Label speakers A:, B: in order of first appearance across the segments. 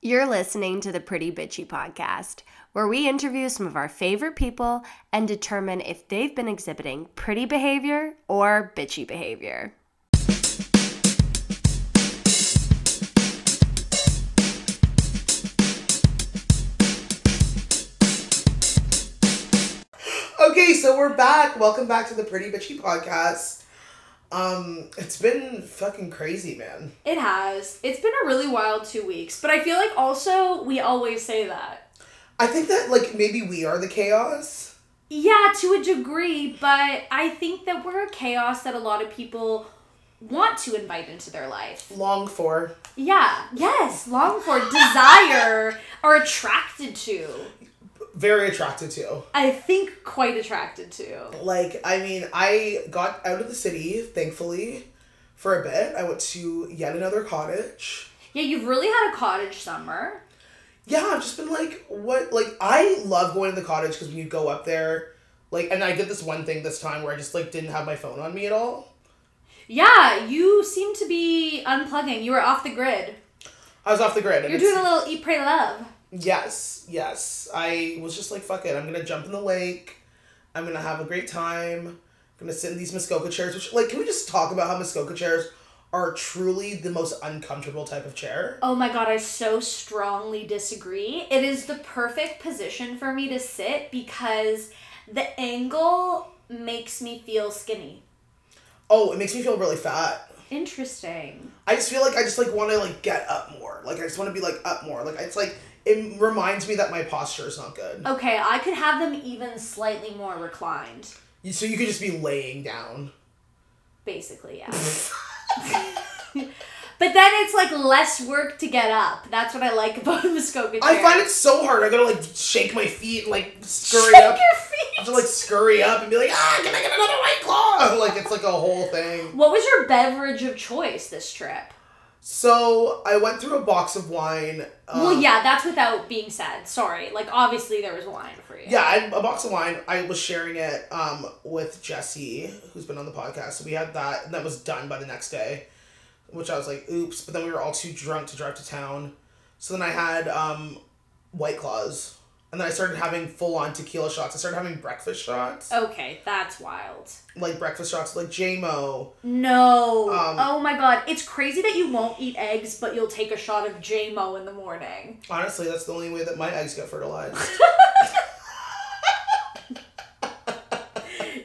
A: You're listening to the Pretty Bitchy podcast, where we interview some of our favorite people and determine if they've been exhibiting pretty behavior or bitchy behavior.
B: Okay, so we're back. Welcome back to the Pretty Bitchy podcast. Um, it's been fucking crazy, man.
C: It has. It's been a really wild two weeks, but I feel like also we always say that.
B: I think that like maybe we are the chaos.
C: Yeah, to a degree, but I think that we're a chaos that a lot of people want to invite into their life.
B: Long for.
C: Yeah, yes, long for, desire, are attracted to.
B: Very attracted to.
C: I think quite attracted to.
B: Like, I mean, I got out of the city, thankfully, for a bit. I went to yet another cottage.
C: Yeah, you've really had a cottage summer.
B: Yeah, I've just been like, what? Like, I love going to the cottage because when you go up there, like, and I did this one thing this time where I just like didn't have my phone on me at all.
C: Yeah, you seem to be unplugging. You were off the grid.
B: I was off the grid.
C: You're doing a little eat, pray, love.
B: Yes, yes. I was just like, fuck it. I'm gonna jump in the lake. I'm gonna have a great time. I'm gonna sit in these Muskoka chairs. Which, like, can we just talk about how Muskoka chairs are truly the most uncomfortable type of chair?
C: Oh my god, I so strongly disagree. It is the perfect position for me to sit because the angle makes me feel skinny.
B: Oh, it makes me feel really fat.
C: Interesting.
B: I just feel like I just like want to like get up more. Like I just want to be like up more. Like it's like it reminds me that my posture is not good.
C: Okay, I could have them even slightly more reclined.
B: So you could just be laying down.
C: Basically, yeah. but then it's like less work to get up. That's what I like about the Muskoka chair.
B: I find it so hard. I gotta like shake my feet and like scurry up.
C: Shake
B: up.
C: your
B: I
C: feet.
B: have to like scurry up and be like, ah, can I get another white claw? Like it's like a whole thing.
C: What was your beverage of choice this trip?
B: So I went through a box of wine. Um,
C: well, yeah, that's without being said. Sorry. Like, obviously, there was wine for you.
B: Yeah, I, a box of wine. I was sharing it um, with Jesse, who's been on the podcast. So we had that, and that was done by the next day, which I was like, oops. But then we were all too drunk to drive to town. So then I had um, White Claws. And then I started having full on tequila shots. I started having breakfast shots.
C: Okay, that's wild.
B: Like breakfast shots, like JMO.
C: No.
B: Um,
C: oh my god. It's crazy that you won't eat eggs, but you'll take a shot of JMO in the morning.
B: Honestly, that's the only way that my eggs get fertilized.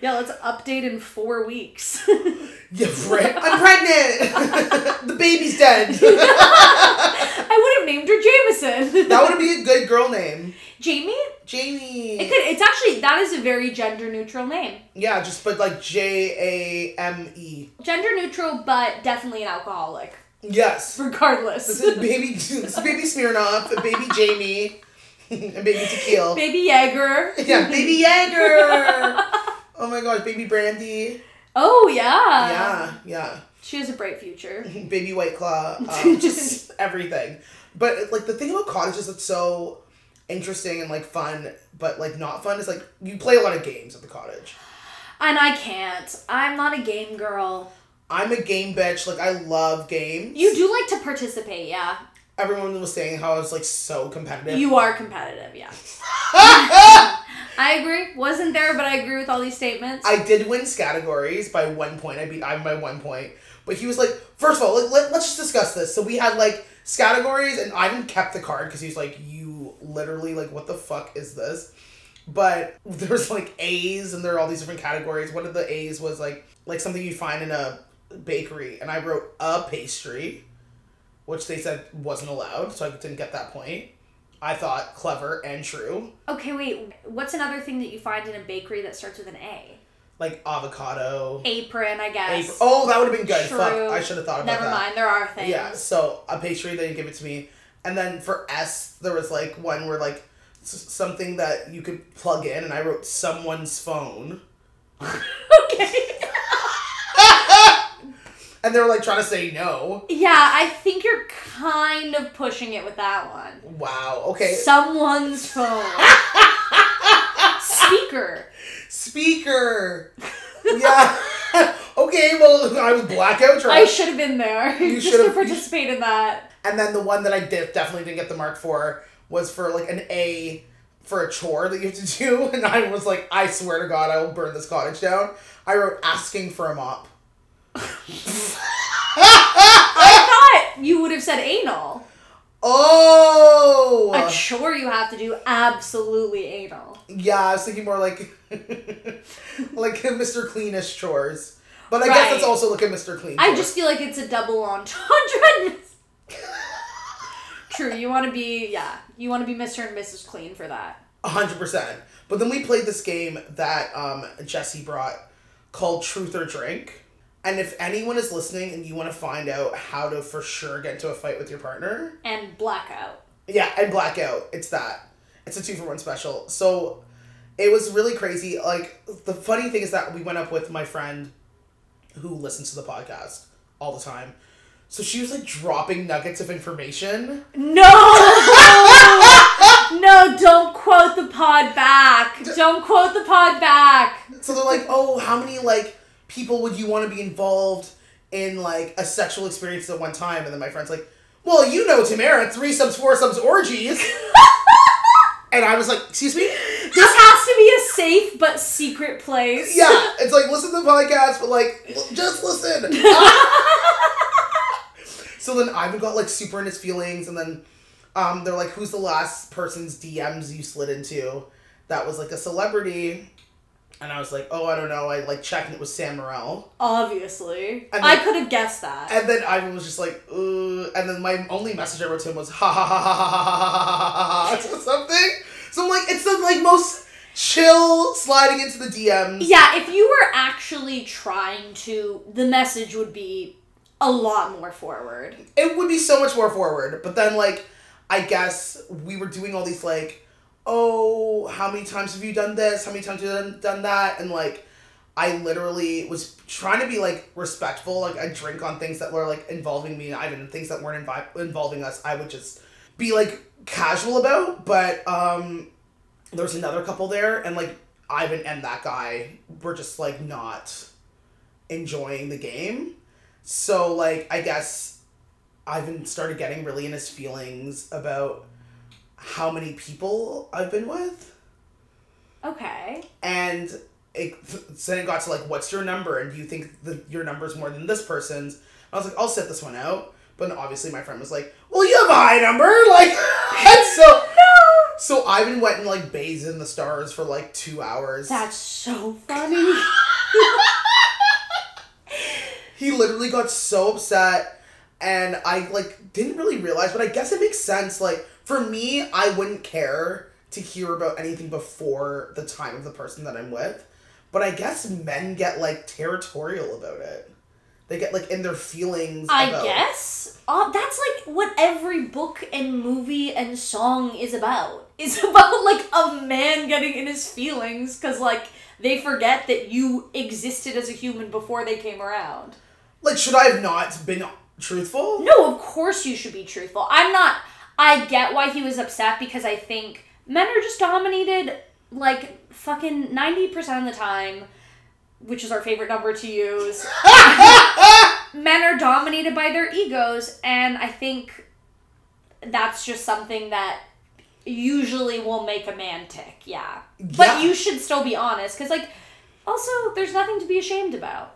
C: Yeah, let's update in four weeks.
B: yeah, right. I'm pregnant! the baby's dead!
C: I would have named her Jameson.
B: That would be a good girl name.
C: Jamie?
B: Jamie.
C: It could. It's actually that is a very gender neutral name.
B: Yeah, just but like J A M E.
C: Gender neutral, but definitely an alcoholic.
B: Yes.
C: Regardless.
B: This is baby. This is baby Smirnoff, baby Jamie, and baby Tequila.
C: Baby Jaeger.
B: Yeah, baby Jaeger. oh my gosh, baby Brandy.
C: Oh yeah.
B: Yeah, yeah.
C: She has a bright future.
B: baby White Claw. Um, just everything. But like the thing about cottages that's so interesting and like fun, but like not fun is like you play a lot of games at the cottage.
C: And I can't. I'm not a game girl.
B: I'm a game bitch. Like I love games.
C: You do like to participate, yeah.
B: Everyone was saying how I was like so competitive.
C: You are competitive, yeah. I agree. Wasn't there, but I agree with all these statements.
B: I did win categories by one point. I beat Ivan by one point. But he was like, first of all, like, let, let's just discuss this. So we had like categories, and Ivan kept the card because he was like, literally like, what the fuck is this? But there's like A's, and there are all these different categories. One of the A's was like like something you find in a bakery, and I wrote a pastry, which they said wasn't allowed, so I didn't get that point. I thought clever and true,
C: okay, wait. What's another thing that you find in a bakery that starts with an A?
B: like avocado.
C: Apron, I guess.
B: Apron. Oh, that would have been good.
C: True.
B: Fuck, I should have thought about
C: Never
B: that.
C: Never mind, there are things.
B: Yeah, so a pastry, they didn't give it to me. And then for S, there was like one where like s- something that you could plug in, and I wrote someone's phone.
C: okay.
B: And they were like trying to say no.
C: Yeah, I think you're kind of pushing it with that one.
B: Wow, okay.
C: Someone's phone. Speaker.
B: Speaker! yeah. okay, well, I was blackout drunk.
C: I should have been there.
B: You should've-
C: participated in that.
B: And then the one that I did definitely didn't get the mark for was for like an A for a chore that you have to do, and I was like, I swear to God, I will burn this cottage down. I wrote asking for a mop.
C: I thought you would have said anal.
B: Oh,
C: A chore you have to do absolutely anal.
B: yeah. I was thinking more like like Mr. Cleanish chores, but I guess
C: Right.
B: that's also like a Mr. Clean.
C: I just feel like it's a double entendre. True, you want to be yeah, you want to be Mr. and Mrs. Clean for that.
B: A hundred percent. But then we played this game that um, Jesse brought called Truth or Drink. And if anyone is listening and you want to find out how to for sure get into a fight with your partner,
C: And blackout.
B: yeah, and blackout, it's that. It's a two for one special. So it was really crazy. Like the funny thing is that we went up with my friend who listens to the podcast all the time. So she was like dropping nuggets of information.
C: No! no, don't quote the pod back. Don't quote the pod back.
B: So they're like, oh, how many like people would you want to be involved in like a sexual experience at one time? And then my friend's like, well, you know Tamara, threesomes, foursomes, orgies. and I was like, excuse me?
C: This has to be a safe but secret place.
B: Yeah, it's like listen to the podcast, but like just listen. so then Ivan got like super in his feelings, and then um, they're like, "Who's the last person's DMs you slid into that was like a celebrity?" And I was like, "Oh, I don't know." I like checked, and it was Sam Morril.
C: Obviously.
B: And
C: I could have guessed that.
B: And then Ivan was just like, "Uh," and then my only message I wrote to him was ha ha ha ha ha ha ha ha ha ha something. So I'm like, it's the like most chill sliding into the DMs.
C: yeah, if you were actually trying to, the message would be a lot more forward.
B: it would be so much more forward. But then, like, I guess we were doing all these, like, oh, how many times have you done this? How many times have you done, done that? And, like, I literally was trying to be, like, respectful. Like, I drink on things that were, like, involving me and Ivan and things that weren't invi- involving us. I would just be, like, casual about. But, um, there was another couple there, and, like, Ivan and that guy were just, like, not enjoying the game. So, like, I guess Ivan started getting really in his feelings about how many people I've been with.
C: Okay.
B: And it, then it got to, like, what's your number? And do you think that your number's more than this person's? I was like, I'll set this one out. But obviously my friend was like, well, you have a high number. Like, and so, so Ivan went and, like, bathed in the stars for, like, two hours.
C: That's so funny.
B: He literally got so upset and i like didn't really realize but i guess it makes sense like for me i wouldn't care to hear about anything before the time of the person that i'm with but i guess men get like territorial about it they get like in their feelings
C: I
B: about-
C: guess. Uh, that's like what every book and movie and song is about. It's about like a man getting in his feelings because like they forget that you existed as a human before they came around.
B: Like should i have not been truthful
C: No, of course you should be truthful. I'm not. I get why he was upset because I think men are just dominated like fucking 90% of the time, which is our favorite number to use. men are dominated by their egos, and I think that's just something that usually will make a man tick, yeah. But you should still be honest because, like, also, there's nothing to be ashamed about.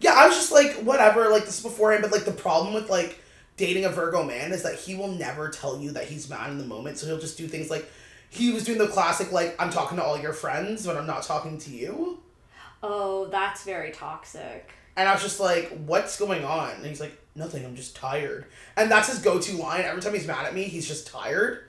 B: Yeah, I was just like, whatever, like this beforehand, but like the problem with like dating a Virgo man is that he will never tell you that he's mad in the moment. So he'll just do things like he was doing the classic like I'm talking to all your friends but I'm not talking to you.
C: Oh, that's very toxic.
B: And I was just like, what's going on? And he's like, nothing, I'm just tired. And that's his go to line. Every time he's mad at me, he's just tired.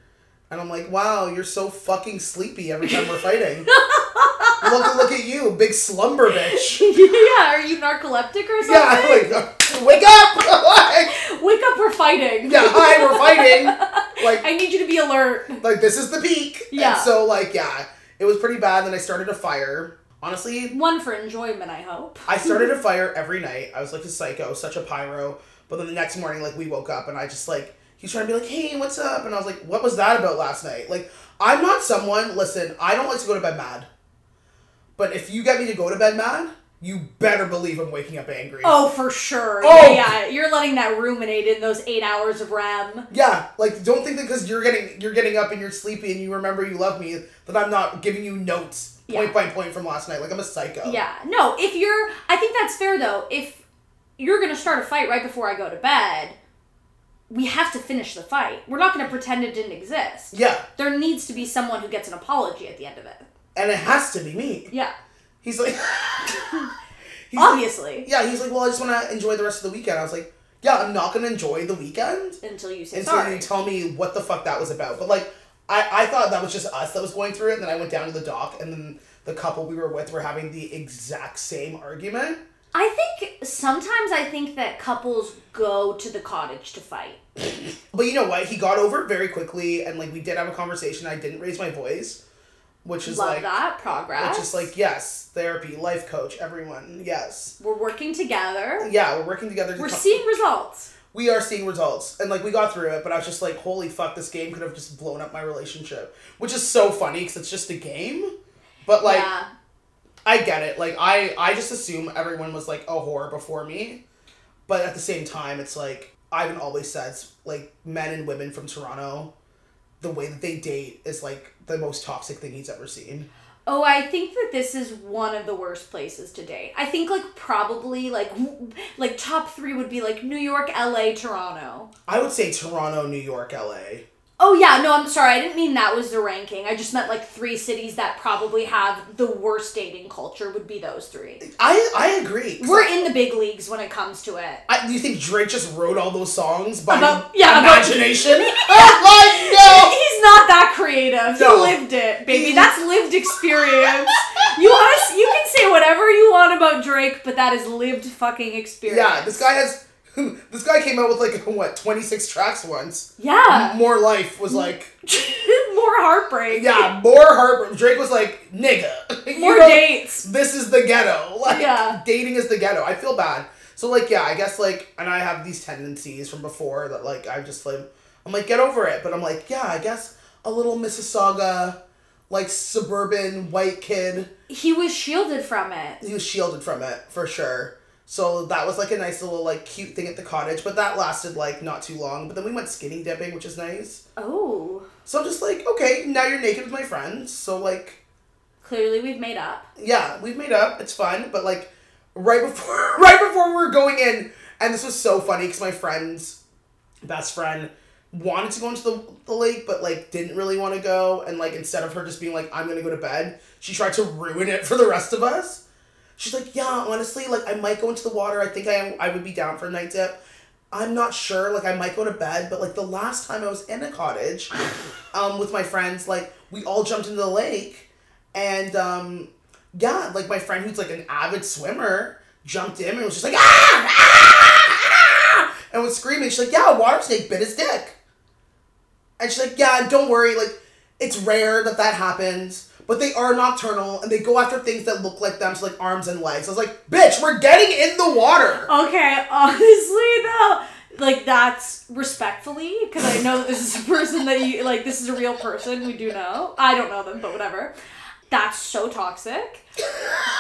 B: And I'm like, wow, you're so fucking sleepy every time we're fighting. look, look at you, big slumber bitch.
C: yeah, are you narcoleptic or something?
B: Yeah, like, wake up!
C: Wake up, we're fighting.
B: yeah, hi, we're fighting. Like,
C: I need you to be alert.
B: like this is the peak.
C: Yeah.
B: And so like yeah, it was pretty bad. Then I started a fire. Honestly,
C: One for enjoyment, I hope.
B: I started a fire every night. I was like a psycho, such a pyro. But then the next morning, like we woke up and I just like he's trying to be like, hey, what's up? And I was like, what was that about last night? Like I'm not someone. Listen, I don't like to go to bed mad. But if you get me to go to bed mad, you better believe I'm waking up angry.
C: Oh, for sure.
B: Oh!
C: Yeah, yeah. You're letting that ruminate in those eight hours of REM.
B: Yeah, like don't think that because you're getting you're getting up and you're sleepy and you remember you love me that I'm not giving you notes point
C: Yeah.
B: by point from last night. Like I'm a psycho.
C: Yeah. No, if you're I think that's fair though. If you're gonna start a fight right before I go to bed, we have to finish the fight. We're not gonna pretend it didn't exist.
B: Yeah,
C: There needs to be someone who gets an apology at the end of it.
B: And it has to be me.
C: Yeah.
B: He's like, he's like-
C: Obviously.
B: yeah, he's like, well, I just want to enjoy the rest of the weekend. I was like, yeah, I'm not gonna enjoy the weekend
C: Until you say
B: until
C: sorry.
B: you tell me what the fuck that was about. But like, I I thought that was just us that was going through it. And then I went down to the dock, and then the couple we were with were having the exact same argument.
C: I think sometimes I think that couples go to the cottage to fight.
B: But you know what? He got over it very quickly, and like we did have a conversation. I didn't raise my voice, which is
C: Love
B: like,
C: that progress.
B: which is like, yes, therapy, life coach, everyone, yes,
C: we're working together.
B: yeah, we're working together. To
C: We're
B: co-
C: seeing results.
B: we are seeing results, and like we got through it. But I was just like, holy fuck, this game could have just blown up my relationship, which is so funny because it's just a game. But like,
C: yeah.
B: I get it. Like I, I just assume everyone was like a whore before me, but at the same time, it's like Ivan always says, like men and women from Toronto, the way that they date is like the most toxic thing he's ever seen.
C: Oh, I think that this is one of the worst places to date. I think like probably like like top three would be like New York, LA, Toronto.
B: I would say Toronto, New York, L.A.
C: Oh yeah, no, I'm sorry. I didn't mean that was the ranking. I just meant like three cities that probably have the worst dating culture would be those three.
B: I I agree.
C: We're
B: I,
C: in the big leagues when it comes to it.
B: I, do you think Drake just wrote all those songs by
C: About- yeah,
B: imagination? oh my no!
C: He's not that creative.
B: No.
C: He lived it, baby. That's lived experience. you want? You can say whatever you want about Drake, but that is lived fucking experience.
B: Yeah, this guy has. This guy came out with like what twenty six tracks once.
C: Yeah.
B: More life was like
C: More heartbreak.
B: yeah, more heartbreak. Drake was like nigga.
C: More
B: know,
C: dates.
B: This is the ghetto. Like
C: Yeah.
B: dating is the ghetto. I feel bad. So like yeah, I guess like and I have these tendencies from before that like I just like I'm like get over it, but I'm like yeah, I guess a little Mississauga, like suburban white kid.
C: He was shielded from it.
B: he was shielded from it for sure. So that was like a nice little like cute thing at the cottage, but that lasted like not too long. But then we went skinny dipping, which is nice.
C: Oh.
B: So I'm just like, okay, now you're naked with my friends. So like,
C: Clearly, we've made up.
B: yeah, we've made up. It's fun. But like, right before right before we were going in, and this was so funny because my friend's best friend wanted to go into the, the lake, but like didn't really want to go. And like instead of her just being like, I'm gonna go to bed, she tried to ruin it for the rest of us. She's like, yeah, honestly, like I might go into the water. I think I I would be down for a night dip. I'm not sure. Like I might go to bed, but like the last time I was in a cottage, um, with my friends, like we all jumped into the lake, and um, yeah, like my friend who's like an avid swimmer jumped in and was just like ah, ah, ah and was screaming. She's like, yeah, a water snake bit his dick. And she's like, yeah, don't worry, like it's rare that that happens, but they are nocturnal and they go after things that look like them, so like arms and legs. I was like, bitch, we're getting in the water.
C: Okay, honestly though, like that's respectfully because I know that this is a person that you like. This is a real person we do know. I don't know them, but whatever. That's so toxic.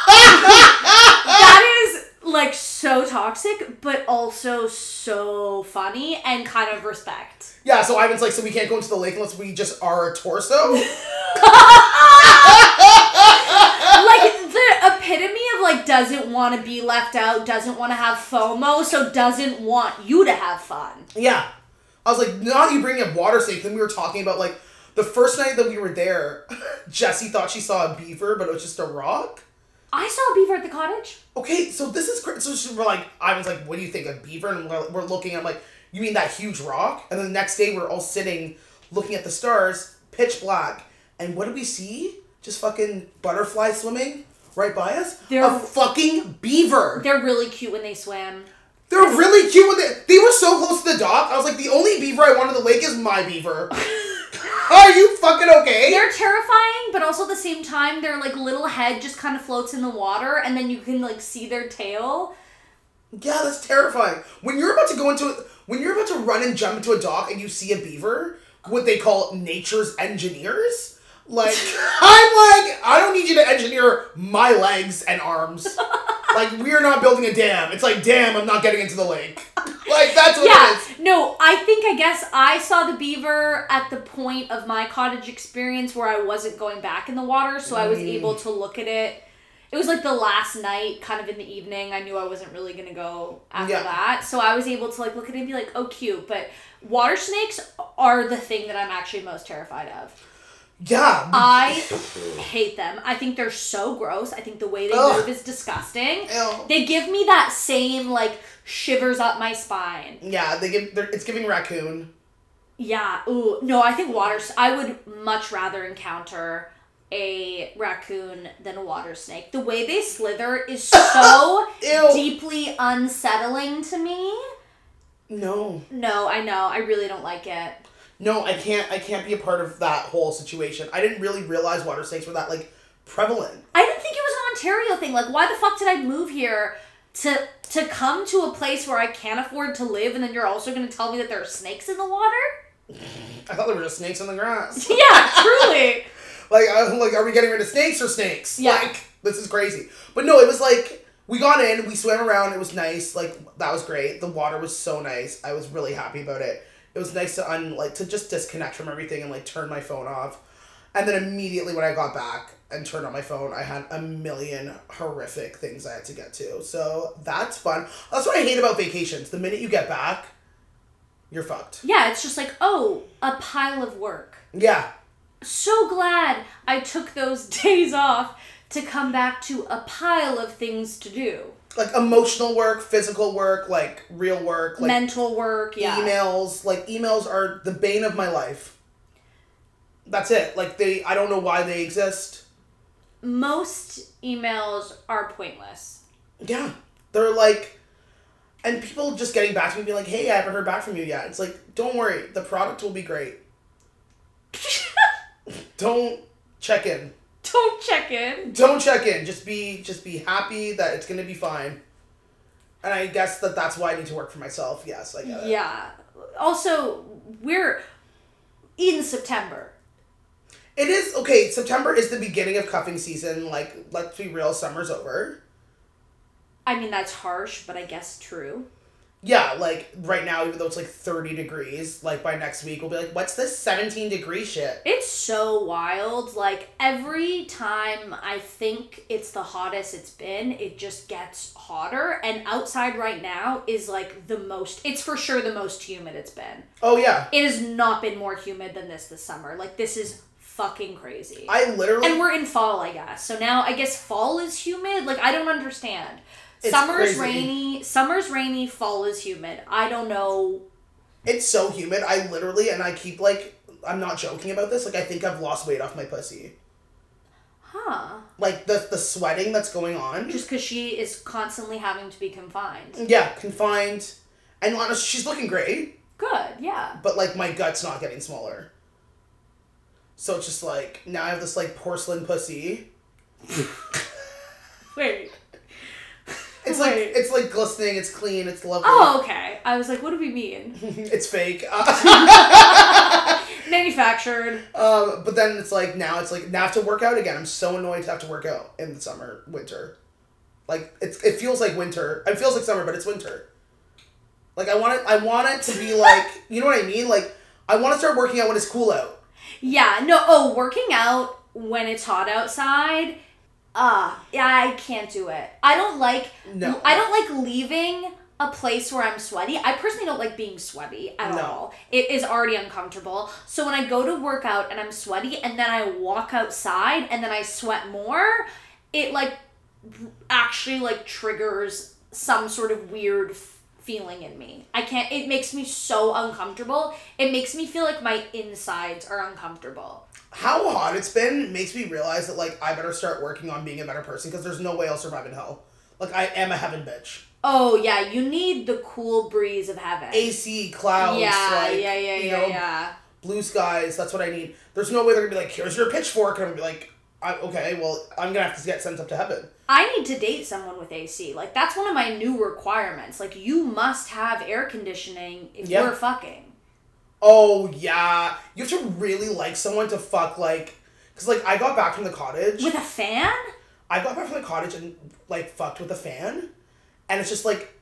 C: that is like so toxic, but also so funny and kind of respect.
B: Yeah, so Ivan's like, so we can't go into the lake unless we just are a torso.
C: like the epitome of like doesn't want to be left out, doesn't want to have FOMO, so doesn't want you to have fun.
B: Yeah. I was like, now you bring up water snakes. Then we were talking about like the first night that we were there, Jesse thought she saw a beaver, but it was just a rock.
C: I saw a beaver at the cottage.
B: Okay, so this is crazy. So she, we're like, I was like, what do you think, a beaver? And we're, we're looking, I'm like, you mean that huge rock? And then the next day we're all sitting looking at the stars, pitch black. And what do we see? Just fucking butterflies swimming right by us?
C: They're-
B: a fucking beaver.
C: They're really cute when they swim.
B: They're really cute when they they were so close to the dock. I was like, the only beaver I want in the lake is my beaver. Are you fucking okay?
C: They're terrifying, but also at the same time, their like little head just kind of floats in the water, and then you can like see their tail.
B: yeah, that's terrifying. When you're about to go into when you're about to run and jump into a dock and you see a beaver, what they call nature's engineers, like I'm like, I don't need you to engineer my legs and arms. like like we're not building a dam. It's like damn, I'm not getting into the lake. Like that's what
C: yeah.
B: it is.
C: No, I think I guess I saw the beaver at the point of my cottage experience where I wasn't going back in the water, so I was
B: Mm.
C: able to look at it. It was like the last night, kind of in the evening. I knew I wasn't really gonna go after
B: Yeah.
C: that, so I was able to like look at it and be like, "Oh, cute." But water snakes are the thing that I'm actually most terrified of.
B: Yeah.
C: I hate them. I think they're so gross. I think the way they
B: Ugh.
C: move is disgusting.
B: Ew.
C: They give me that same like shivers up my spine.
B: yeah, they give. they're- It's giving raccoon.
C: Yeah. Ooh. No, I think water. I would much rather encounter a raccoon than a water snake. The way they slither is so deeply unsettling to me.
B: No.
C: No, I know. I really don't like it.
B: No, I can't. I can't be a part of that whole situation. I didn't really realize water snakes were that like prevalent.
C: I didn't think it was an Ontario thing. Like, why the fuck did I move here to to come to a place where I can't afford to live, and then you're also going to tell me that there are snakes in the water?
B: I thought there were just snakes in the grass.
C: Yeah, truly.
B: Like, I, like, are we getting rid of snakes or snakes?
C: Yeah.
B: Like, this is crazy. But no, it was like we got in, we swam around. It was nice. Like that was great. The water was so nice. I was really happy about it. It was nice to un like to just disconnect from everything and like turn my phone off. And then immediately when I got back and turned on my phone, I had a million horrific things I had to get to. So that's fun. That's what I hate about vacations. The minute you get back, you're fucked.
C: Yeah, it's just like, oh, a pile of work.
B: Yeah.
C: So glad I took those days off to come back to a pile of things to do.
B: Like emotional work, physical work, like real work, like
C: Mental work, yeah.
B: emails like emails are the bane of my life. That's it. Like they i don't know why they exist.
C: Most emails are pointless.
B: yeah. They're like and people just getting back to me being like hey i haven't heard back from you yet. It's like don't worry. The product will be great. Don't check in
C: Don't check in.
B: don't check in just be just be happy that it's gonna be fine and i guess that that's why i need to work for myself yes i get it
C: Yeah. Also, we're in September.
B: it is okay september is the beginning of cuffing season like let's be real summer's over
C: I mean, that's harsh, but I guess true.
B: Yeah, like right now, even though it's like 30 degrees, like by next week, we'll be like, what's this 17 degree shit?
C: It's so wild. Like, every time I think it's the hottest it's been, it just gets hotter. And outside right now is like the most, it's for sure the most humid it's been.
B: Oh, yeah.
C: It has not been more humid than this this summer. Like, this is fucking crazy.
B: I literally.
C: and we're in fall, I guess. So now I guess fall is humid. Like, I don't understand.
B: It's
C: summer's
B: crazy.
C: rainy. Summer's rainy. Fall is humid. I don't know.
B: it's so humid. I literally, and I keep like, I'm not joking about this, like, I think I've lost weight off my pussy.
C: Huh.
B: Like, the, the sweating that's going on.
C: Just because she is constantly having to be confined.
B: Yeah, confined. And honest, she's looking great,
C: Good, yeah.
B: but like, my gut's not getting smaller. So it's just like, now I have this like porcelain pussy.
C: Wait.
B: It's like, it's like glistening, it's clean, it's lovely.
C: Oh, okay. I was like, what do we mean?
B: it's fake.
C: Manufactured.
B: Um, but then it's like now it's like now I have to work out again. I'm so annoyed to have to work out in the summer, winter. Like it's it feels like winter. It feels like summer, but it's winter. Like I want it. I want it to be like you know what I mean. Like I want to start working out when it's cool out.
C: Yeah, no, oh, working out when it's hot outside. Ah, yeah, I can't do it. I don't like.
B: No.
C: I don't like leaving a place where I'm sweaty. I personally don't like being sweaty at
B: No.
C: all. It is already uncomfortable. So when I go to work out and I'm sweaty and then I walk outside and then I sweat more, it like actually like triggers some sort of weird f- feeling in me. I can't it makes me so uncomfortable. It makes me feel like my insides are uncomfortable.
B: How hot it's been makes me realize that like I better start working on being a better person because there's no way I'll survive in hell. Like I am a heaven bitch.
C: Oh yeah, you need the cool breeze of heaven.
B: AC clouds.
C: yeah,
B: like,
C: yeah, yeah, yeah,
B: know,
C: yeah.
B: blue skies. That's what I need. There's no way they're gonna be like, here's your pitchfork, and I'm gonna be like, I, okay, well, I'm gonna have to get sent up to heaven.
C: I need to date someone with AC. Like that's one of my new requirements. Like you must have air conditioning if
B: Yeah.
C: you're fucking.
B: Oh yeah, you have to really like someone to fuck like, cause like I got back from the cottage.
C: With a fan?
B: I got back from the cottage and like fucked with a fan, and it's just like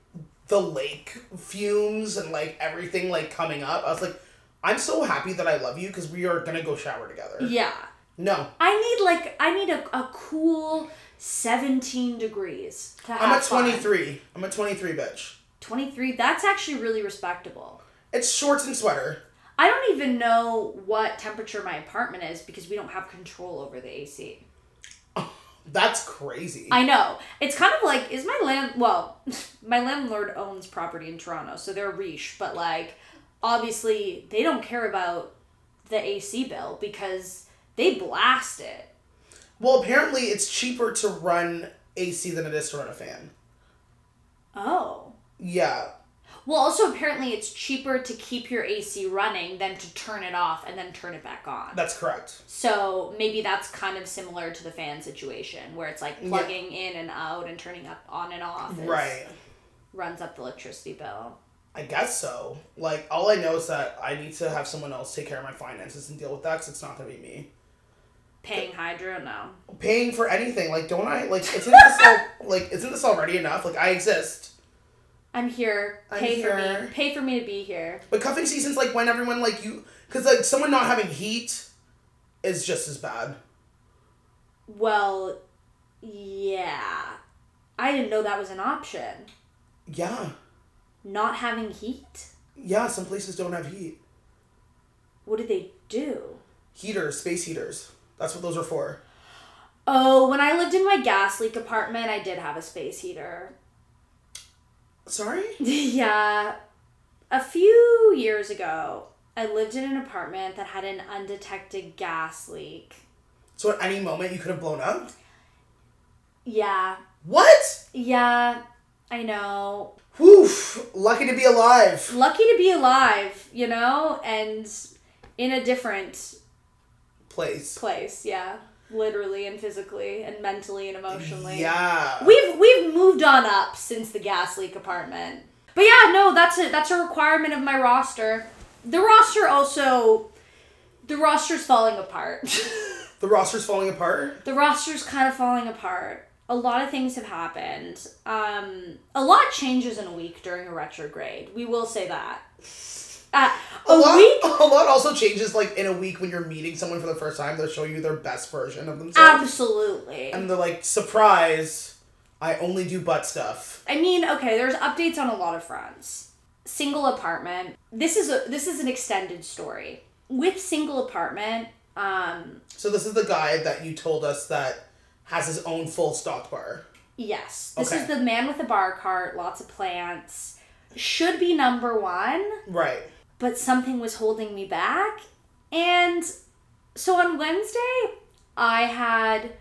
B: the lake fumes and like everything like coming up. I was like, I'm so happy that I love you because we are gonna go shower together.
C: Yeah.
B: No,
C: I need like I need a, a cool 17 degrees to
B: I'm at
C: fun.
B: 23. I'm at 23, bitch.
C: 23. That's actually really respectable.
B: It's shorts and sweater.
C: I don't even know what temperature my apartment is because we don't have control over the AC.
B: That's crazy.
C: I know. It's kind of like is my land well, my landlord owns property in Toronto, so they're riche, but like obviously they don't care about the AC bill because they blast it.
B: well, apparently it's cheaper to run AC than it is to run a fan.
C: Oh.
B: Yeah.
C: Well, also apparently it's cheaper to keep your AC running than to turn it off and then turn it back on.
B: That's correct.
C: So maybe that's kind of similar to the fan situation where it's like
B: Yeah.
C: plugging in and out and turning up on and off
B: Right.
C: runs up the electricity bill.
B: I guess so. Like, all I know is that I need to have someone else take care of my finances and deal with that because it's not going to be me.
C: Paying hydro, no.
B: Paying for anything, like, don't I, like, isn't this, all, like, isn't this already enough? Like, I exist.
C: I'm here.
B: I'm
C: Pay for
B: here.
C: me. Pay for me to be here.
B: But cuffing season's like when everyone, like, you, because, like, someone not having heat is just as bad.
C: Well, yeah. I didn't know that was an option.
B: Yeah.
C: Not having heat.
B: Yeah, some places don't have heat.
C: What did they do?
B: Heaters, space heaters. That's what those are for.
C: Oh, when I lived in my gas leak apartment, I did have a space heater.
B: Sorry?
C: yeah. A few years ago, I lived in an apartment that had an undetected gas leak.
B: So at any moment you could have blown up?
C: Yeah.
B: What?
C: Yeah. I know.
B: Whew. Lucky to be alive.
C: Lucky to be alive, you know, and in a different
B: Place.
C: place, yeah. Literally and physically and mentally and emotionally.
B: Yeah.
C: We've we've moved on up since the gas leak apartment. But yeah, no, that's a that's a requirement of my roster. The roster also the roster's falling apart.
B: the roster's falling apart.
C: the roster's kind of falling apart. A lot of things have happened. Um, a lot changes in a week during a retrograde. We will say that. Uh,
B: a, lot,
C: week?
B: a lot also changes like in a week when you're meeting someone for the first time. They'll show you their best version of themselves,
C: Absolutely.
B: and they're like, "Surprise! I only do butt stuff."
C: I mean, okay, there's updates on a lot of fronts. Single apartment. This is a this is an extended story. With single apartment, um,
B: So this is the guy that you told us that has his own full stock bar.
C: yes, this
B: Okay.
C: is the man with the bar cart, lots of plants. Should be number one,
B: Right.
C: But something was holding me back. And so on Wednesday, I had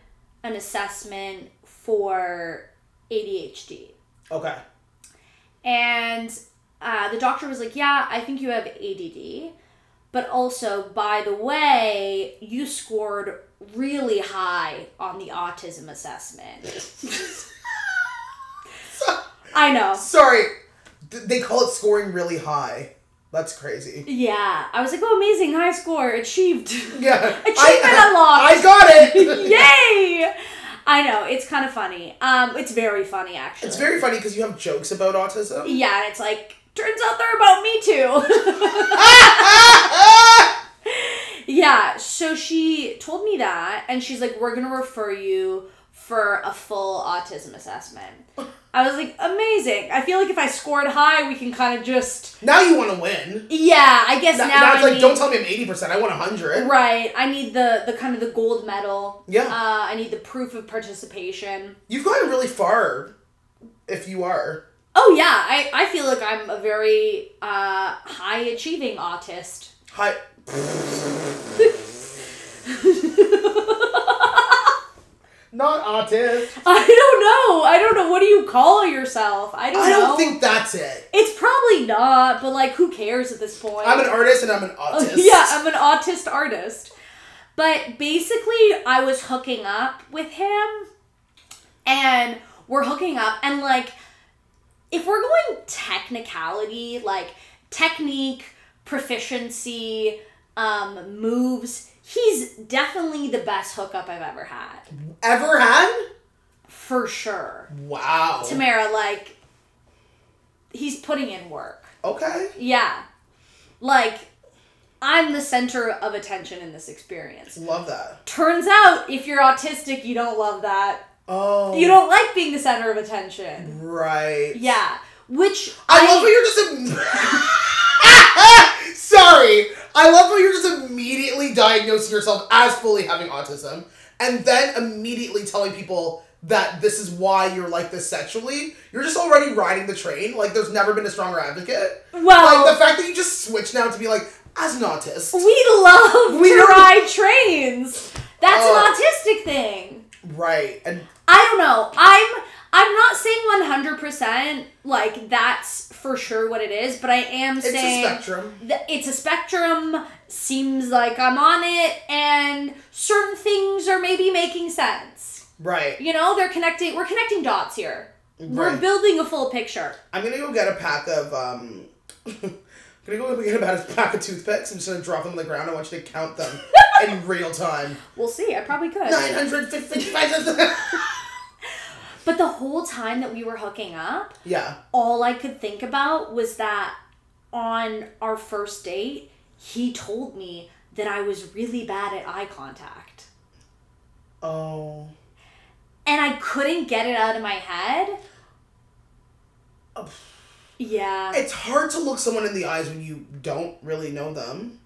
C: an assessment for ADHD.
B: Okay.
C: And uh, the doctor was like, Yeah, I think you have ADD. But also, by the way, you scored really high on the autism assessment. I know.
B: Sorry, they call it scoring really high. That's crazy.
C: Yeah. I was like, Oh, amazing. High score. Achieved.
B: Yeah.
C: Achievement
B: I,
C: unlocked.
B: I got it.
C: Yay! I know. It's kind of funny. Um, It's very funny, actually.
B: It's very funny because you have jokes about autism.
C: Yeah, and it's like, turns out they're about me too. yeah, so she told me that, and she's like, we're gonna refer you for a full autism assessment. I was like, amazing. I feel like if I scored high, we can kind of just.
B: now you want to win.
C: Yeah, I guess
B: Now,
C: now,
B: now it's
C: I
B: like,
C: need.
B: don't tell me I'm eighty percent. I want hundred.
C: Right, I need the the kind of the gold medal.
B: Yeah.
C: Uh, I need the proof of participation.
B: You've gotten really far. If you are.
C: Oh yeah, I, I feel like I'm a very uh, high achieving autist.
B: Hi. Not autist.
C: I don't know. I don't know. What do you call yourself? I don't
B: I
C: know.
B: don't think that's it.
C: it's probably not, but like, who cares at this point?
B: I'm an artist and I'm an
C: Oh,
B: autist.
C: yeah, I'm an autist artist. But basically, I was hooking up with him, and we're hooking up, and like, if we're going technicality, like technique, proficiency, um, moves, he's definitely the best hookup I've ever had.
B: Ever had?
C: for sure.
B: Wow.
C: Tamara, like, he's putting in work.
B: Okay.
C: Yeah. Like, I'm the center of attention in this experience.
B: Love that.
C: Turns out, if you're autistic, you don't love that.
B: Oh.
C: You don't like being the center of attention.
B: Right.
C: Yeah. Which
B: I, love how you're just. Sorry. I love how you're just immediately diagnosing yourself as fully having autism, and then immediately telling people that this is why you're like this sexually. You're just already riding the train. Like there's never been a stronger advocate.
C: Well-
B: like the fact that you just switch now to be like, as an autist.
C: we love
B: We
C: to ride trains. That's
B: Uh,
C: an autistic thing.
B: Right. And
C: I don't know. I'm I'm not saying 100% like that's for sure what it is, but I am
B: it's
C: saying It's
B: a spectrum.
C: th- it's a spectrum. Seems like I'm on it, and certain things are maybe making sense.
B: Right.
C: You know, they're connecting. We're connecting dots here. We're building a full picture.
B: I'm gonna go get a pack of um. I'm gonna go get about a pack of toothpicks. I'm just gonna drop them on the ground. I want you to count them in real time.
C: We'll see. I probably could.
B: Nine hundred fifty-five.
C: But the whole time that we were hooking up,
B: yeah.
C: all I could think about was that on our first date, he told me that I was really bad at eye contact.
B: Oh.
C: And I couldn't get it out of my head.
B: Oh.
C: Yeah.
B: It's hard to look someone in the eyes when you don't really know them.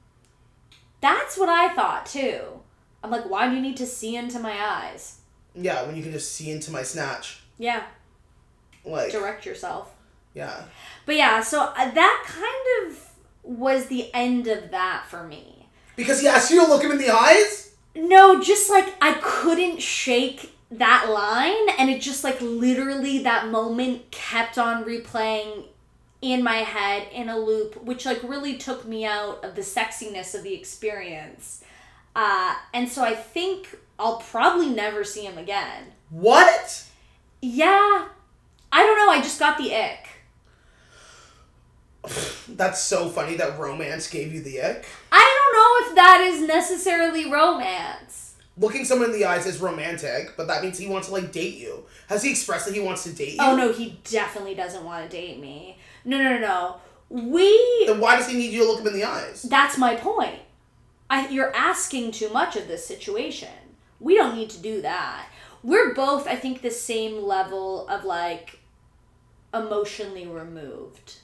C: That's what I thought too. I'm like, why do you need to see into my eyes?
B: Yeah, when you can just see into my snatch.
C: Yeah,
B: Like.
C: direct yourself.
B: Yeah.
C: But yeah, so uh, that kind of was the end of that for me.
B: Because he asked you to look him in the eyes.
C: No, just like I couldn't shake that line, and it just like literally that moment kept on replaying in my head in a loop, which like really took me out of the sexiness of the experience. Uh, and so I think I'll probably never see him again.
B: What?
C: Yeah, I don't know. I just got the ick.
B: That's so funny that romance gave you the ick.
C: I don't know if that is necessarily romance.
B: Looking someone in the eyes is romantic, but that means he wants to like date you. Has he expressed that he wants to date you?
C: Oh no, he definitely doesn't want to date me. No, no, no, no. We.
B: Then why does he need you to look him in the eyes?
C: That's my point. I, you're asking too much of this situation. We don't need to do that. We're both, I think, the same level of like emotionally removed,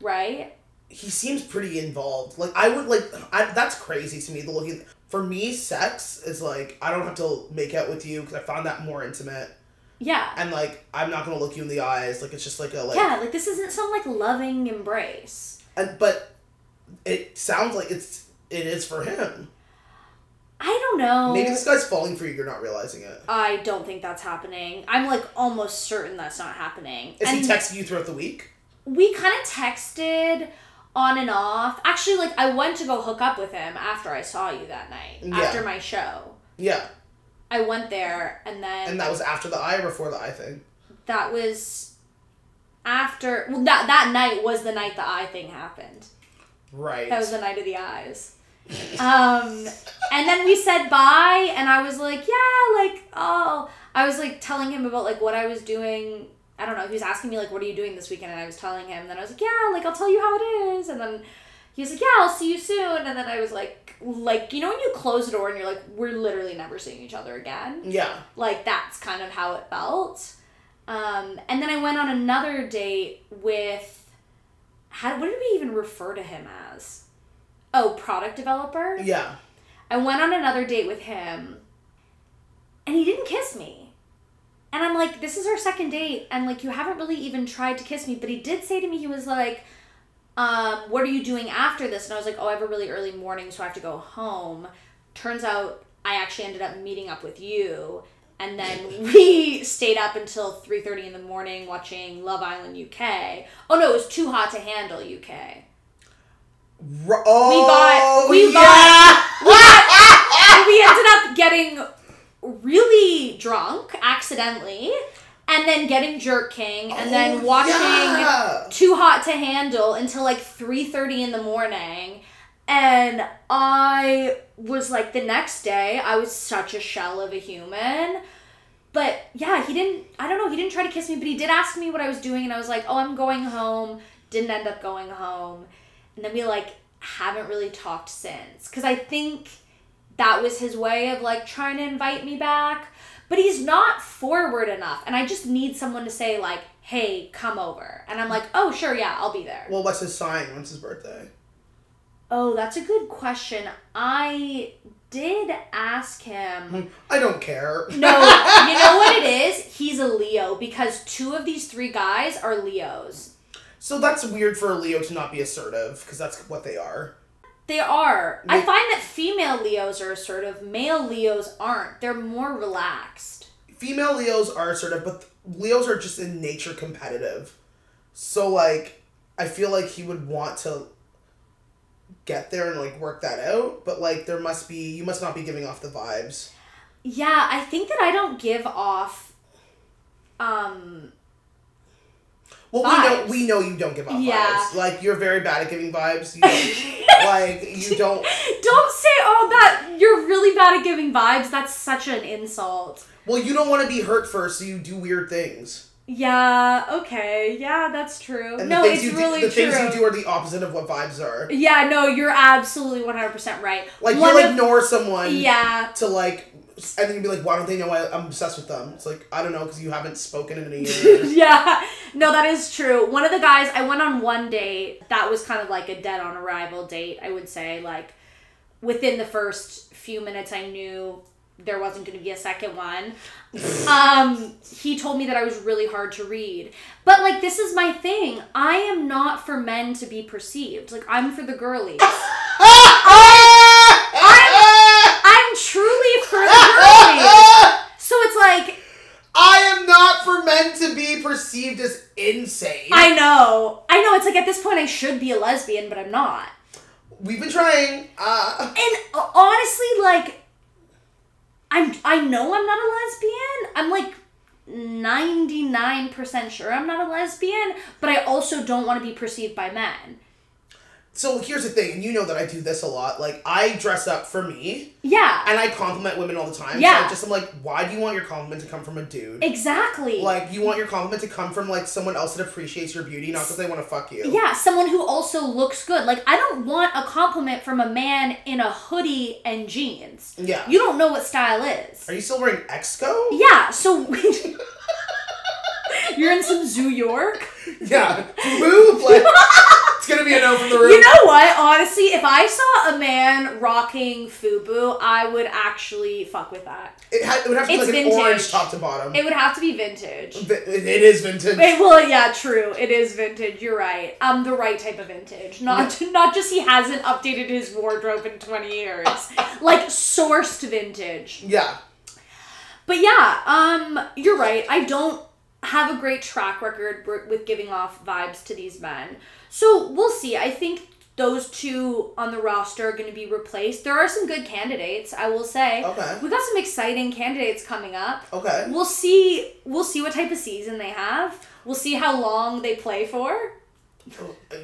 C: right?
B: He seems pretty involved. Like I would like I, that's crazy to me. The looking for me, sex is like I don't have to make out with you because I found that more intimate.
C: Yeah.
B: And like I'm not gonna look you in the eyes. Like it's just like a like.
C: yeah, like this isn't some like loving embrace.
B: And but it sounds like it's it is for him.
C: I don't know.
B: Maybe this guy's falling for you. You're not realizing it.
C: I don't think that's happening. I'm like almost certain that's not happening.
B: Is
C: And
B: he texting you throughout the week?
C: we kind of texted on and off. Actually, like I went to go hook up with him after I saw you that night
B: Yeah.
C: after my show.
B: Yeah,
C: I went there and then
B: and that was after the eye or before the eye thing.
C: that was after well that that night was the night the eye thing happened.
B: Right.
C: That was the night of the eyes. Um, and then we said bye, and I was like, yeah, like, oh, I was like telling him about like what I was doing. I don't know. He was asking me like, what are you doing this weekend? And I was telling him. And then I was like, yeah, like I'll tell you how it is. And then he was like, yeah, I'll see you soon. And then I was like, like you know when you close the door and you're like, we're literally never seeing each other again.
B: yeah.
C: Like that's kind of how it felt. Um, and then I went on another date with, how what did we even refer to him as? Oh, product developer.
B: Yeah.
C: I went on another date with him, and he didn't kiss me. And I'm like, this is our second date, and like you haven't really even tried to kiss me. But he did say to me, he was like, um, "What are you doing after this?" And I was like, "Oh, I have a really early morning, so I have to go home." Turns out I actually ended up meeting up with you, and then we stayed up until three thirty in the morning watching Love Island UK. Oh no, it was Too Hot to Handle UK.
B: Oh,
C: got- we
B: yeah.
C: And we ended up getting really drunk accidentally and then getting jerk king and then
B: Oh,
C: watching
B: yeah.
C: too hot to handle until like 3.30 in the morning and i was like the next day i was such a shell of a human but yeah, he didn't. I don't know. He didn't try to kiss me, but he did ask me what I was doing, and I was like, "Oh, I'm going home." Didn't end up going home, and then we like haven't really talked since. Cause I think that was his way of like trying to invite me back, but he's not forward enough, and I just need someone to say like, "Hey, come over," and I'm like, "Oh, sure, yeah, I'll be there."
B: Well, what's his sign? When's his birthday?
C: Oh, that's a good question. I did ask him.
B: Hmm, I don't care.
C: No, you know what it is? He's a Leo because two of these three guys are Leos.
B: So that's weird for a Leo to not be assertive because that's what they are.
C: They are. I find that female Leos are assertive, male Leos aren't. They're more relaxed.
B: Female Leos are assertive, but Leos are just in nature competitive. So like, I feel like he would want to get there and like work that out, but like there must be you must not be giving off the vibes.
C: Yeah, I think that I don't give off um
B: Well, we know
C: Vibes.
B: we know you don't give off
C: Yeah.
B: vibes. Like you're very bad at giving vibes. You like you don't.
C: Don't say oh that you're really bad at giving vibes. That's such an insult.
B: Well, you don't want to be hurt first, so you do weird things.
C: Yeah, okay. Yeah, that's true.
B: And
C: no,
B: the
C: it's
B: you
C: really
B: do, the
C: true.
B: things you do are the opposite of what vibes are.
C: Yeah, no, you're absolutely 100% right.
B: Like
C: One
B: you'll
C: of-
B: ignore someone.
C: Yeah.
B: To like, and then you'd be like, "Why don't they know I, I'm obsessed with them?" It's like I don't know because you haven't spoken in a year.
C: yeah. No, that is true. One of the guys, I went on one date that was kind of like a dead on arrival date, I would say. Like, within the first few minutes, I knew there wasn't going to be a second one. um, he told me that I was really hard to read. But, like, this is my thing. I am not for men to be perceived. Like, I'm for the girlies. I'm truly for the girlies. So it's like,
B: I am not for men to be perceived as insane.
C: I know. I know. It's like at this point I should be a lesbian, but I'm not.
B: We've been trying. Uh,
C: And uh, honestly, like, I'm. I know I'm not a lesbian. I'm like. 99% sure I'm not a lesbian, but I also don't want to be perceived by men.
B: So here's the thing, and you know that I do this a lot. Like I dress up for me,
C: Yeah,
B: and I compliment women all the time.
C: Yeah.
B: So I just I'm like, why do you want your compliment to come from a dude?
C: exactly.
B: Like you want your compliment to come from like someone else that appreciates your beauty, not because they want to fuck you.
C: yeah, someone who also looks good. Like, I don't want a compliment from a man in a hoodie and jeans.
B: Yeah.
C: You don't know what style is.
B: Are you still wearing Exco?
C: Yeah, so you're in some Zoo York.
B: Yeah. Move like it's gonna be a no from the room.
C: You know what? Honestly, if I saw a man rocking FUBU, I would actually fuck with that.
B: it, ha- it would have to be
C: It's
B: like
C: vintage.
B: an orange top to bottom.
C: It would have to be vintage.
B: Vi- it is vintage.
C: It, well, yeah, true. It is vintage. You're right. Um, the right type of vintage. Not not just he hasn't updated his wardrobe in twenty years. like sourced vintage.
B: Yeah.
C: But yeah, um, you're right. I don't have a great track record with giving off vibes to these men. So we'll see. I think those two on the roster are going to be replaced. There are some good candidates, I will say.
B: Okay.
C: We got some exciting candidates coming up.
B: Okay.
C: We'll see. We'll see what type of season they have. We'll see how long they play for.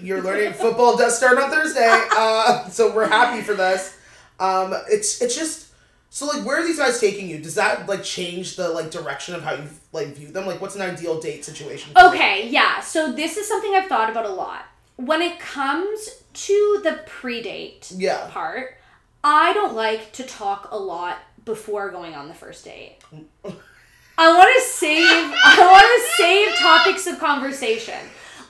B: You're learning football does start on Thursday, uh, so we're happy for this. Um, it's it's just so like where are these guys taking you? Does that like change the like direction of how you like view them? Like what's an ideal date situation? for you?
C: Okay, yeah. So this is something I've thought about a lot. When it comes to the pre-date
B: Yeah.
C: part, I don't like to talk a lot before going on the first date. I want to save I want to save topics of conversation.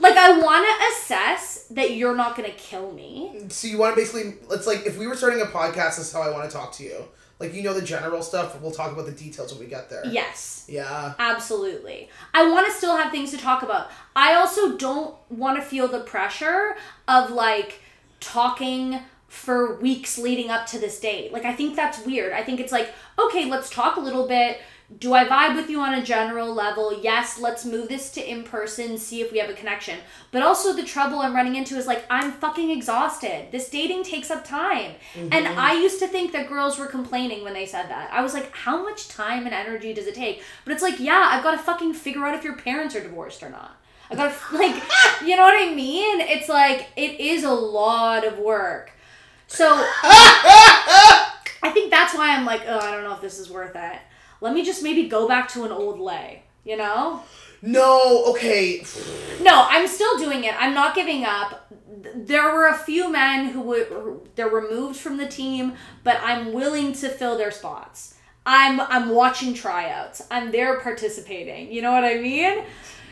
C: Like I want to assess that you're not going to kill me.
B: So you want to basically it's like if we were starting a podcast, this is how I want to talk to you. Like you know the general stuff, we'll talk about the details when we get there.
C: Yes.
B: Yeah.
C: Absolutely. I want to still have things to talk about. I also don't want to feel the pressure of like talking for weeks leading up to this date. Like, I think that's weird. I think it's like, okay, let's talk a little bit. Do I vibe with you on a general level? Yes, let's move this to in person, see if we have a connection. But also, the trouble I'm running into is like, I'm fucking exhausted. This dating takes up time. Mm-hmm. And I used to think that girls were complaining when they said that. I was like, how much time and energy does it take? But it's like, yeah, I've got to fucking figure out if your parents are divorced or not. I've gotta, like, you know what I mean? It's like, it is a lot of work. So, I think that's why I'm like, oh, I don't know if this is worth it. Let me just maybe go back to an old lay, you know?
B: No, okay.
C: No, I'm still doing it. I'm not giving up. There were a few men who were they're removed from the team, but I'm willing to fill their spots. I'm I'm watching tryouts. I'm there participating. You know what I mean?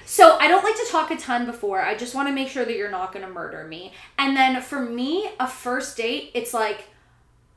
C: So I don't like to talk a ton before. I just want to make sure that you're not going to murder me. And then for me, a first date, it's like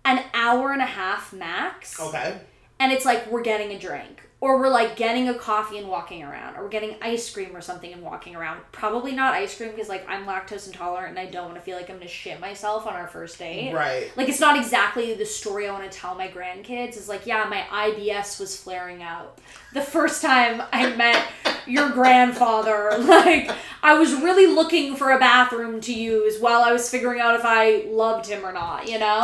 C: an hour and a half max.
B: Okay.
C: And it's like we're getting a drink. Or we're like getting a coffee and walking around. Or we're getting ice cream or something and walking around. Probably not ice cream because like I'm lactose intolerant and I don't want to feel like I'm gonna shit myself on our first date.
B: Right.
C: Like it's not exactly the story I want to tell my grandkids. It's like, yeah, my IBS was flaring out. The first time I met your grandfather, like I was really looking for a bathroom to use while I was figuring out if I loved him or not, you know?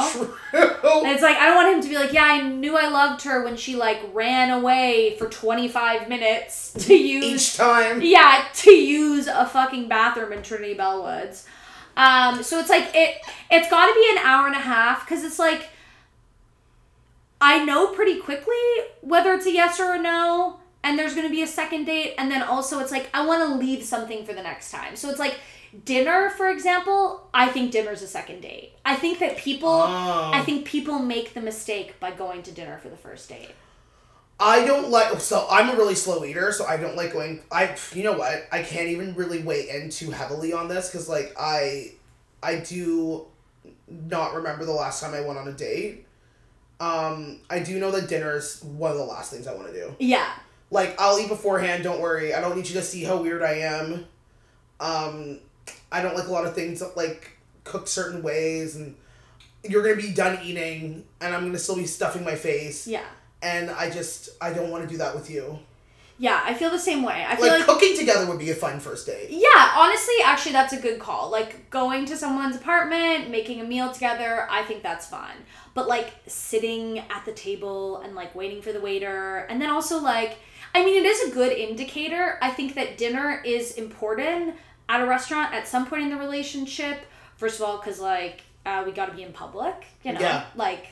C: And it's like I don't want him to be like, yeah, I knew I loved her when she like ran away for 25 minutes to use
B: Each time.
C: yeah, to use a fucking bathroom in Trinity Bellwoods. Um, so it's like it it's got to be an hour and a half cuz it's like I know pretty quickly whether it's a yes or a no and there's going to be a second date and then also it's like I want to leave something for the next time. So it's like dinner for example, I think dinner's a second date. I think that people
B: Oh.
C: I think people make the mistake by going to dinner for the first date.
B: I don't like. So I'm a really slow eater, so I don't like going. I you know what? I can't even really weigh in too heavily on this because like I, I do, not remember the last time I went on a date. Um, I do know that dinner is one of the last things I want to do.
C: Yeah.
B: Like I'll eat beforehand. Don't worry. I don't need you to see how weird I am. Um, I don't like a lot of things that like cooked certain ways, and you're gonna be done eating, and I'm gonna still be stuffing my face
C: Yeah.
B: And I just I don't want to do that with you.
C: Yeah, I feel the same way. I feel
B: Like,
C: like
B: cooking together would be a fun first date.
C: Yeah, honestly, actually, that's a good call. Like going to someone's apartment, making a meal together, I think that's fun. But like sitting at the table and like waiting for the waiter, and then also like, I mean, it is a good indicator. I think that dinner is important at a restaurant at some point in the relationship. First of all, because like uh, we got to be in public, you know,
B: Yeah.
C: like.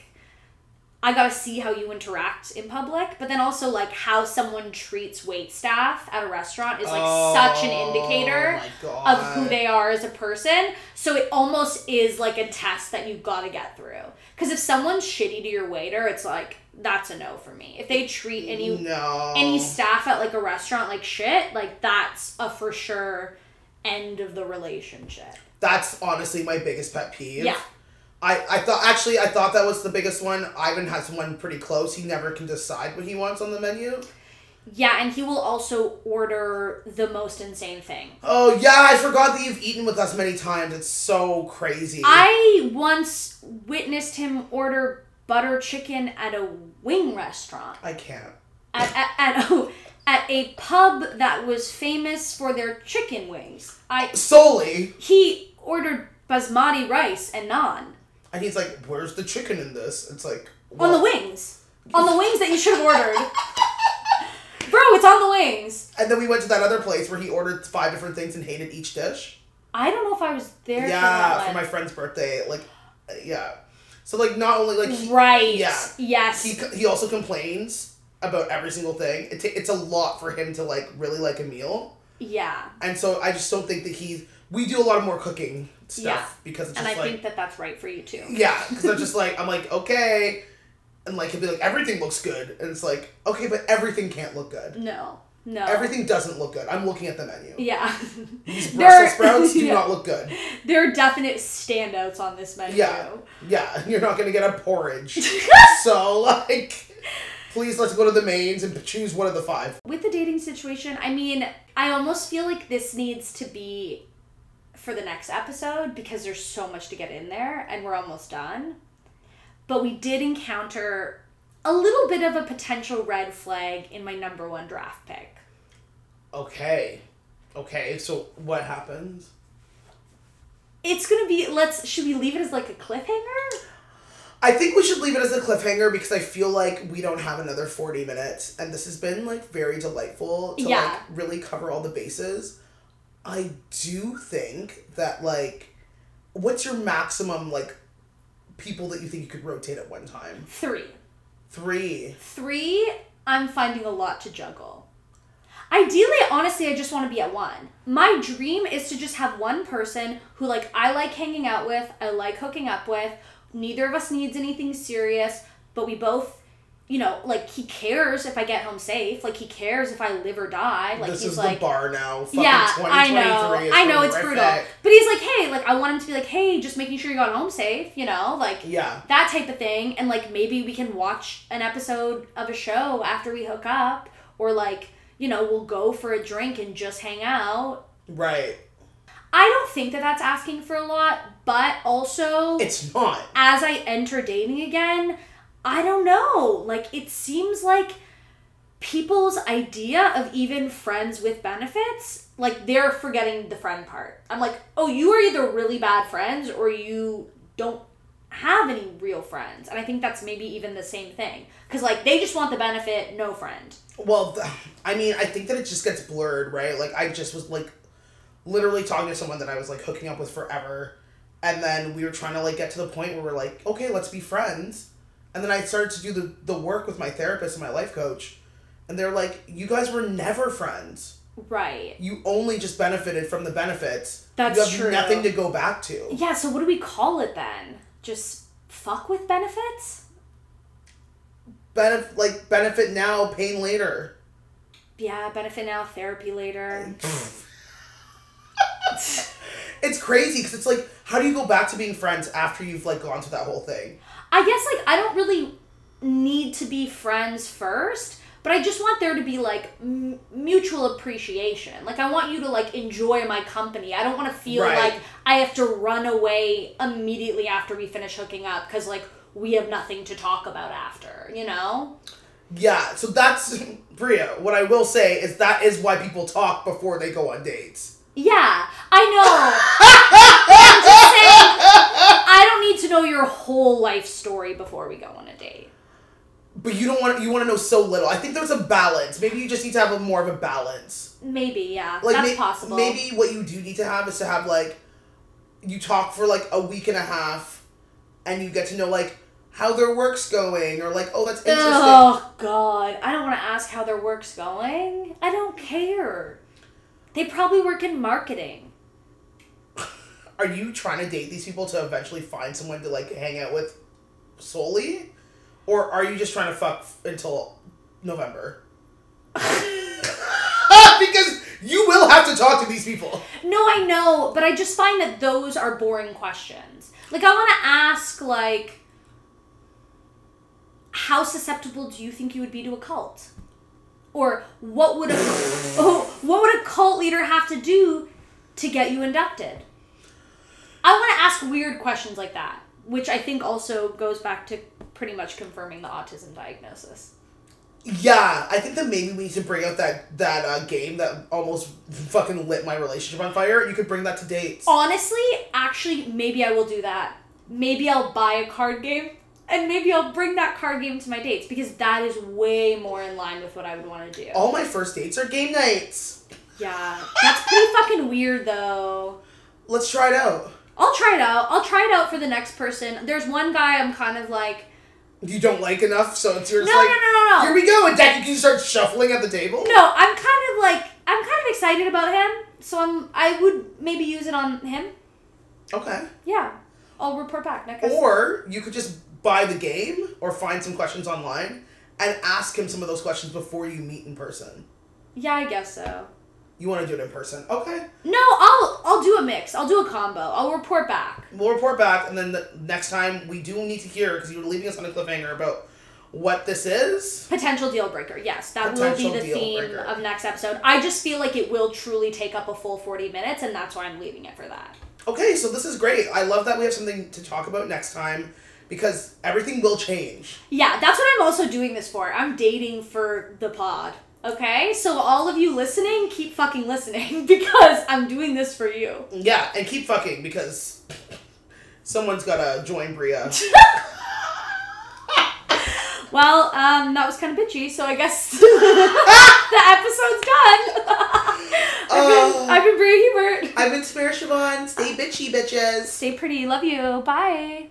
C: I gotta see how you interact in public, but then also like how someone treats wait staff at a restaurant is like such an oh indicator
B: Oh
C: of who they are as a person. So it almost is like a test that you've got to get through. Because if someone's shitty to your waiter, it's like that's a no for me. If they treat any
B: no
C: any staff at like a restaurant like shit, like that's a for sure end of the relationship.
B: That's honestly my biggest pet peeve.
C: Yeah.
B: I, I thought actually I thought that was the biggest one. Ivan has one pretty close. He never can decide what he wants on the menu.
C: Yeah, and he will also order the most insane thing.
B: Oh yeah, I forgot that you've eaten with us many times. It's so crazy.
C: I once witnessed him order butter chicken at a wing restaurant.
B: I can't.
C: at, at, at, oh, at a pub that was famous for their chicken wings. I
B: Solely.
C: he ordered basmati rice and naan
B: And he's like, Where's the chicken in this? It's like
C: on the wings. On the wings that you should have ordered. Bro, it's on the wings.
B: And then we went to that other place where he ordered five different things and hated each dish.
C: I don't know if I was there for
B: yeah,
C: that
B: for my friend's birthday. Like, yeah. So like, not only like he,
C: right.
B: yeah.
C: Yes.
B: he he also complains about every single thing. It ta- it's a lot for him to like really like a meal,
C: yeah.
B: and so I just don't think that he's. We do a lot of more cooking stuff
C: Yeah.
B: because it's
C: And I
B: like
C: think that that's right for you too.
B: yeah, because I'm just like I'm like okay, and like he'll be like everything looks good, and it's like okay, but everything can't look good.
C: No. No.
B: Everything doesn't look good. I'm looking at the menu.
C: Yeah.
B: These Brussels sprouts do
C: yeah.
B: not look good.
C: There are definite standouts on this menu.
B: Yeah. Yeah, you're not gonna get a porridge. so like, please let's go to the mains and choose one of the five.
C: with the dating situation, I mean, I almost feel like this needs to be for the next episode because there's so much to get in there and we're almost done. But we did encounter a little bit of a potential red flag in my number one draft pick.
B: Okay. Okay, so what happens?
C: It's gonna be let's should we leave it as like a cliffhanger?
B: I think we should leave it as a cliffhanger because I feel like we don't have another 40 minutes and this has been like very delightful to
C: Yeah.
B: like really cover all the bases. I do think that like what's your maximum like people that you think you could rotate at one time?
C: Three.
B: Three.
C: Three I'm finding a lot to juggle. Ideally, honestly, I just want to be at one. My dream is to just have one person who like I like hanging out with, I like hooking up with. Neither of us needs anything serious, but we both you know, like he cares if I get home safe. Like he cares if I live or die. Like
B: this
C: he's
B: is
C: like
B: the bar now. Fucking
C: yeah, I know. I know it's brutal. But he's like, hey, like I want him to be like, hey, just making sure you got home safe, you know, like
B: Yeah.
C: that type of thing. And like maybe we can watch an episode of a show after we hook up, or like you know we'll go for a drink and just hang out.
B: Right.
C: I don't think that that's asking for a lot, but also
B: It's not.
C: as I enter dating again, I don't know. Like it seems like people's idea of even friends with benefits, like they're forgetting the friend part. I'm like, "Oh, you are either really bad friends or you don't have any real friends." And I think that's maybe even the same thing. Cuz like they just want the benefit, no friend.
B: Well, I mean, I think that it just gets blurred, right? Like, I just was like, literally talking to someone that I was like hooking up with forever, and then we were trying to like get to the point where we're like, okay, let's be friends, and then I started to do the the work with my therapist and my life coach, and they're like, you guys were never friends.
C: Right.
B: You only just benefited from the benefits.
C: That's
B: you have
C: true.
B: nothing to go back to.
C: Yeah, so what do we call it then? Just fuck with benefits?
B: Benef- like benefit now, pain later.
C: Yeah, benefit now, therapy later.
B: It's crazy because it's like, how do you go back to being friends after you've like gone through that whole thing?
C: I guess like I don't really need to be friends first, but I just want there to be like m- mutual appreciation. Like I want you to like enjoy my company. I don't want to feel
B: Right.
C: like I have to run away immediately after we finish hooking up cuz like we have nothing to talk about after, you know?
B: Yeah, so that's Bria. What I will say is that is why people talk before they go on dates.
C: Yeah, I know. I'm just saying I don't need to know your whole life story before we go on a date.
B: But you don't want you want to know so little. I think there's a balance. Maybe you just need to have a more of a balance.
C: Maybe, yeah.
B: Like
C: That's
B: may-
C: possible.
B: Maybe what you do need to have is to have like you talk for like a week and a half, and you get to know like how their work's going, or like oh that's interesting.
C: Oh god, I don't want to ask how their work's going. I don't care. They probably work in marketing.
B: Are you trying to date these people to eventually find someone to like hang out with solely, or are you just trying to fuck until November? because you will have to talk to these people.
C: No, I know, but I just find that those are boring questions. Like I want to ask like how susceptible do you think you would be to a cult? Or what would a oh, what would a cult leader have to do to get you inducted? I want to ask weird questions like that, which I think also goes back to pretty much confirming the autism diagnosis.
B: Yeah, I think that maybe we need to bring out that that uh, game that almost fucking lit my relationship on fire. You could bring that to dates.
C: Honestly, actually, maybe I will do that. Maybe I'll buy a card game and maybe I'll bring that card game to my dates because that is way more in line with what I would want to do.
B: All my first dates are game nights.
C: Yeah, that's pretty fucking weird though.
B: Let's try it out.
C: I'll try it out. I'll try it out for the next person. There's one guy I'm kind of like,
B: You don't like enough, so it's your.
C: no,
B: yours
C: no,
B: like
C: no, no,
B: here we go, and Deck, you can start shuffling at the table.
C: No, I'm kind of like, I'm kind of excited about him, so I'm, I would maybe use it on him.
B: Okay.
C: Yeah, I'll report back next.
B: Or you could just buy the game or find some questions online and ask him some of those questions before you meet in person.
C: Yeah, I guess so.
B: You want to do it in person? Okay.
C: No, I'll, I'll do a mix. I'll do a combo. I'll report back.
B: We'll report back, and then the next time we do need to hear because you were leaving us on a cliffhanger about what this is.
C: Potential deal breaker. Yes, that
B: Potential
C: will be the theme
B: breaker.
C: of next episode. I just feel like it will truly take up a full 40 minutes, and that's why I'm leaving it for that.
B: Okay, so this is great. I love that we have something to talk about next time because everything will change.
C: Yeah, that's what I'm also doing this for. I'm dating for the pod. Okay? So, all of you listening, keep fucking listening because I'm doing this for you.
B: Yeah, and keep fucking because someone's gotta join Bria.
C: Well, um, that was kind of bitchy, so I guess the episode's done. I've, been,
B: Uh.
C: I've been Bria Hubert.
B: I've been Spare Siobhan. Stay bitchy, bitches.
C: Stay pretty. Love you. Bye.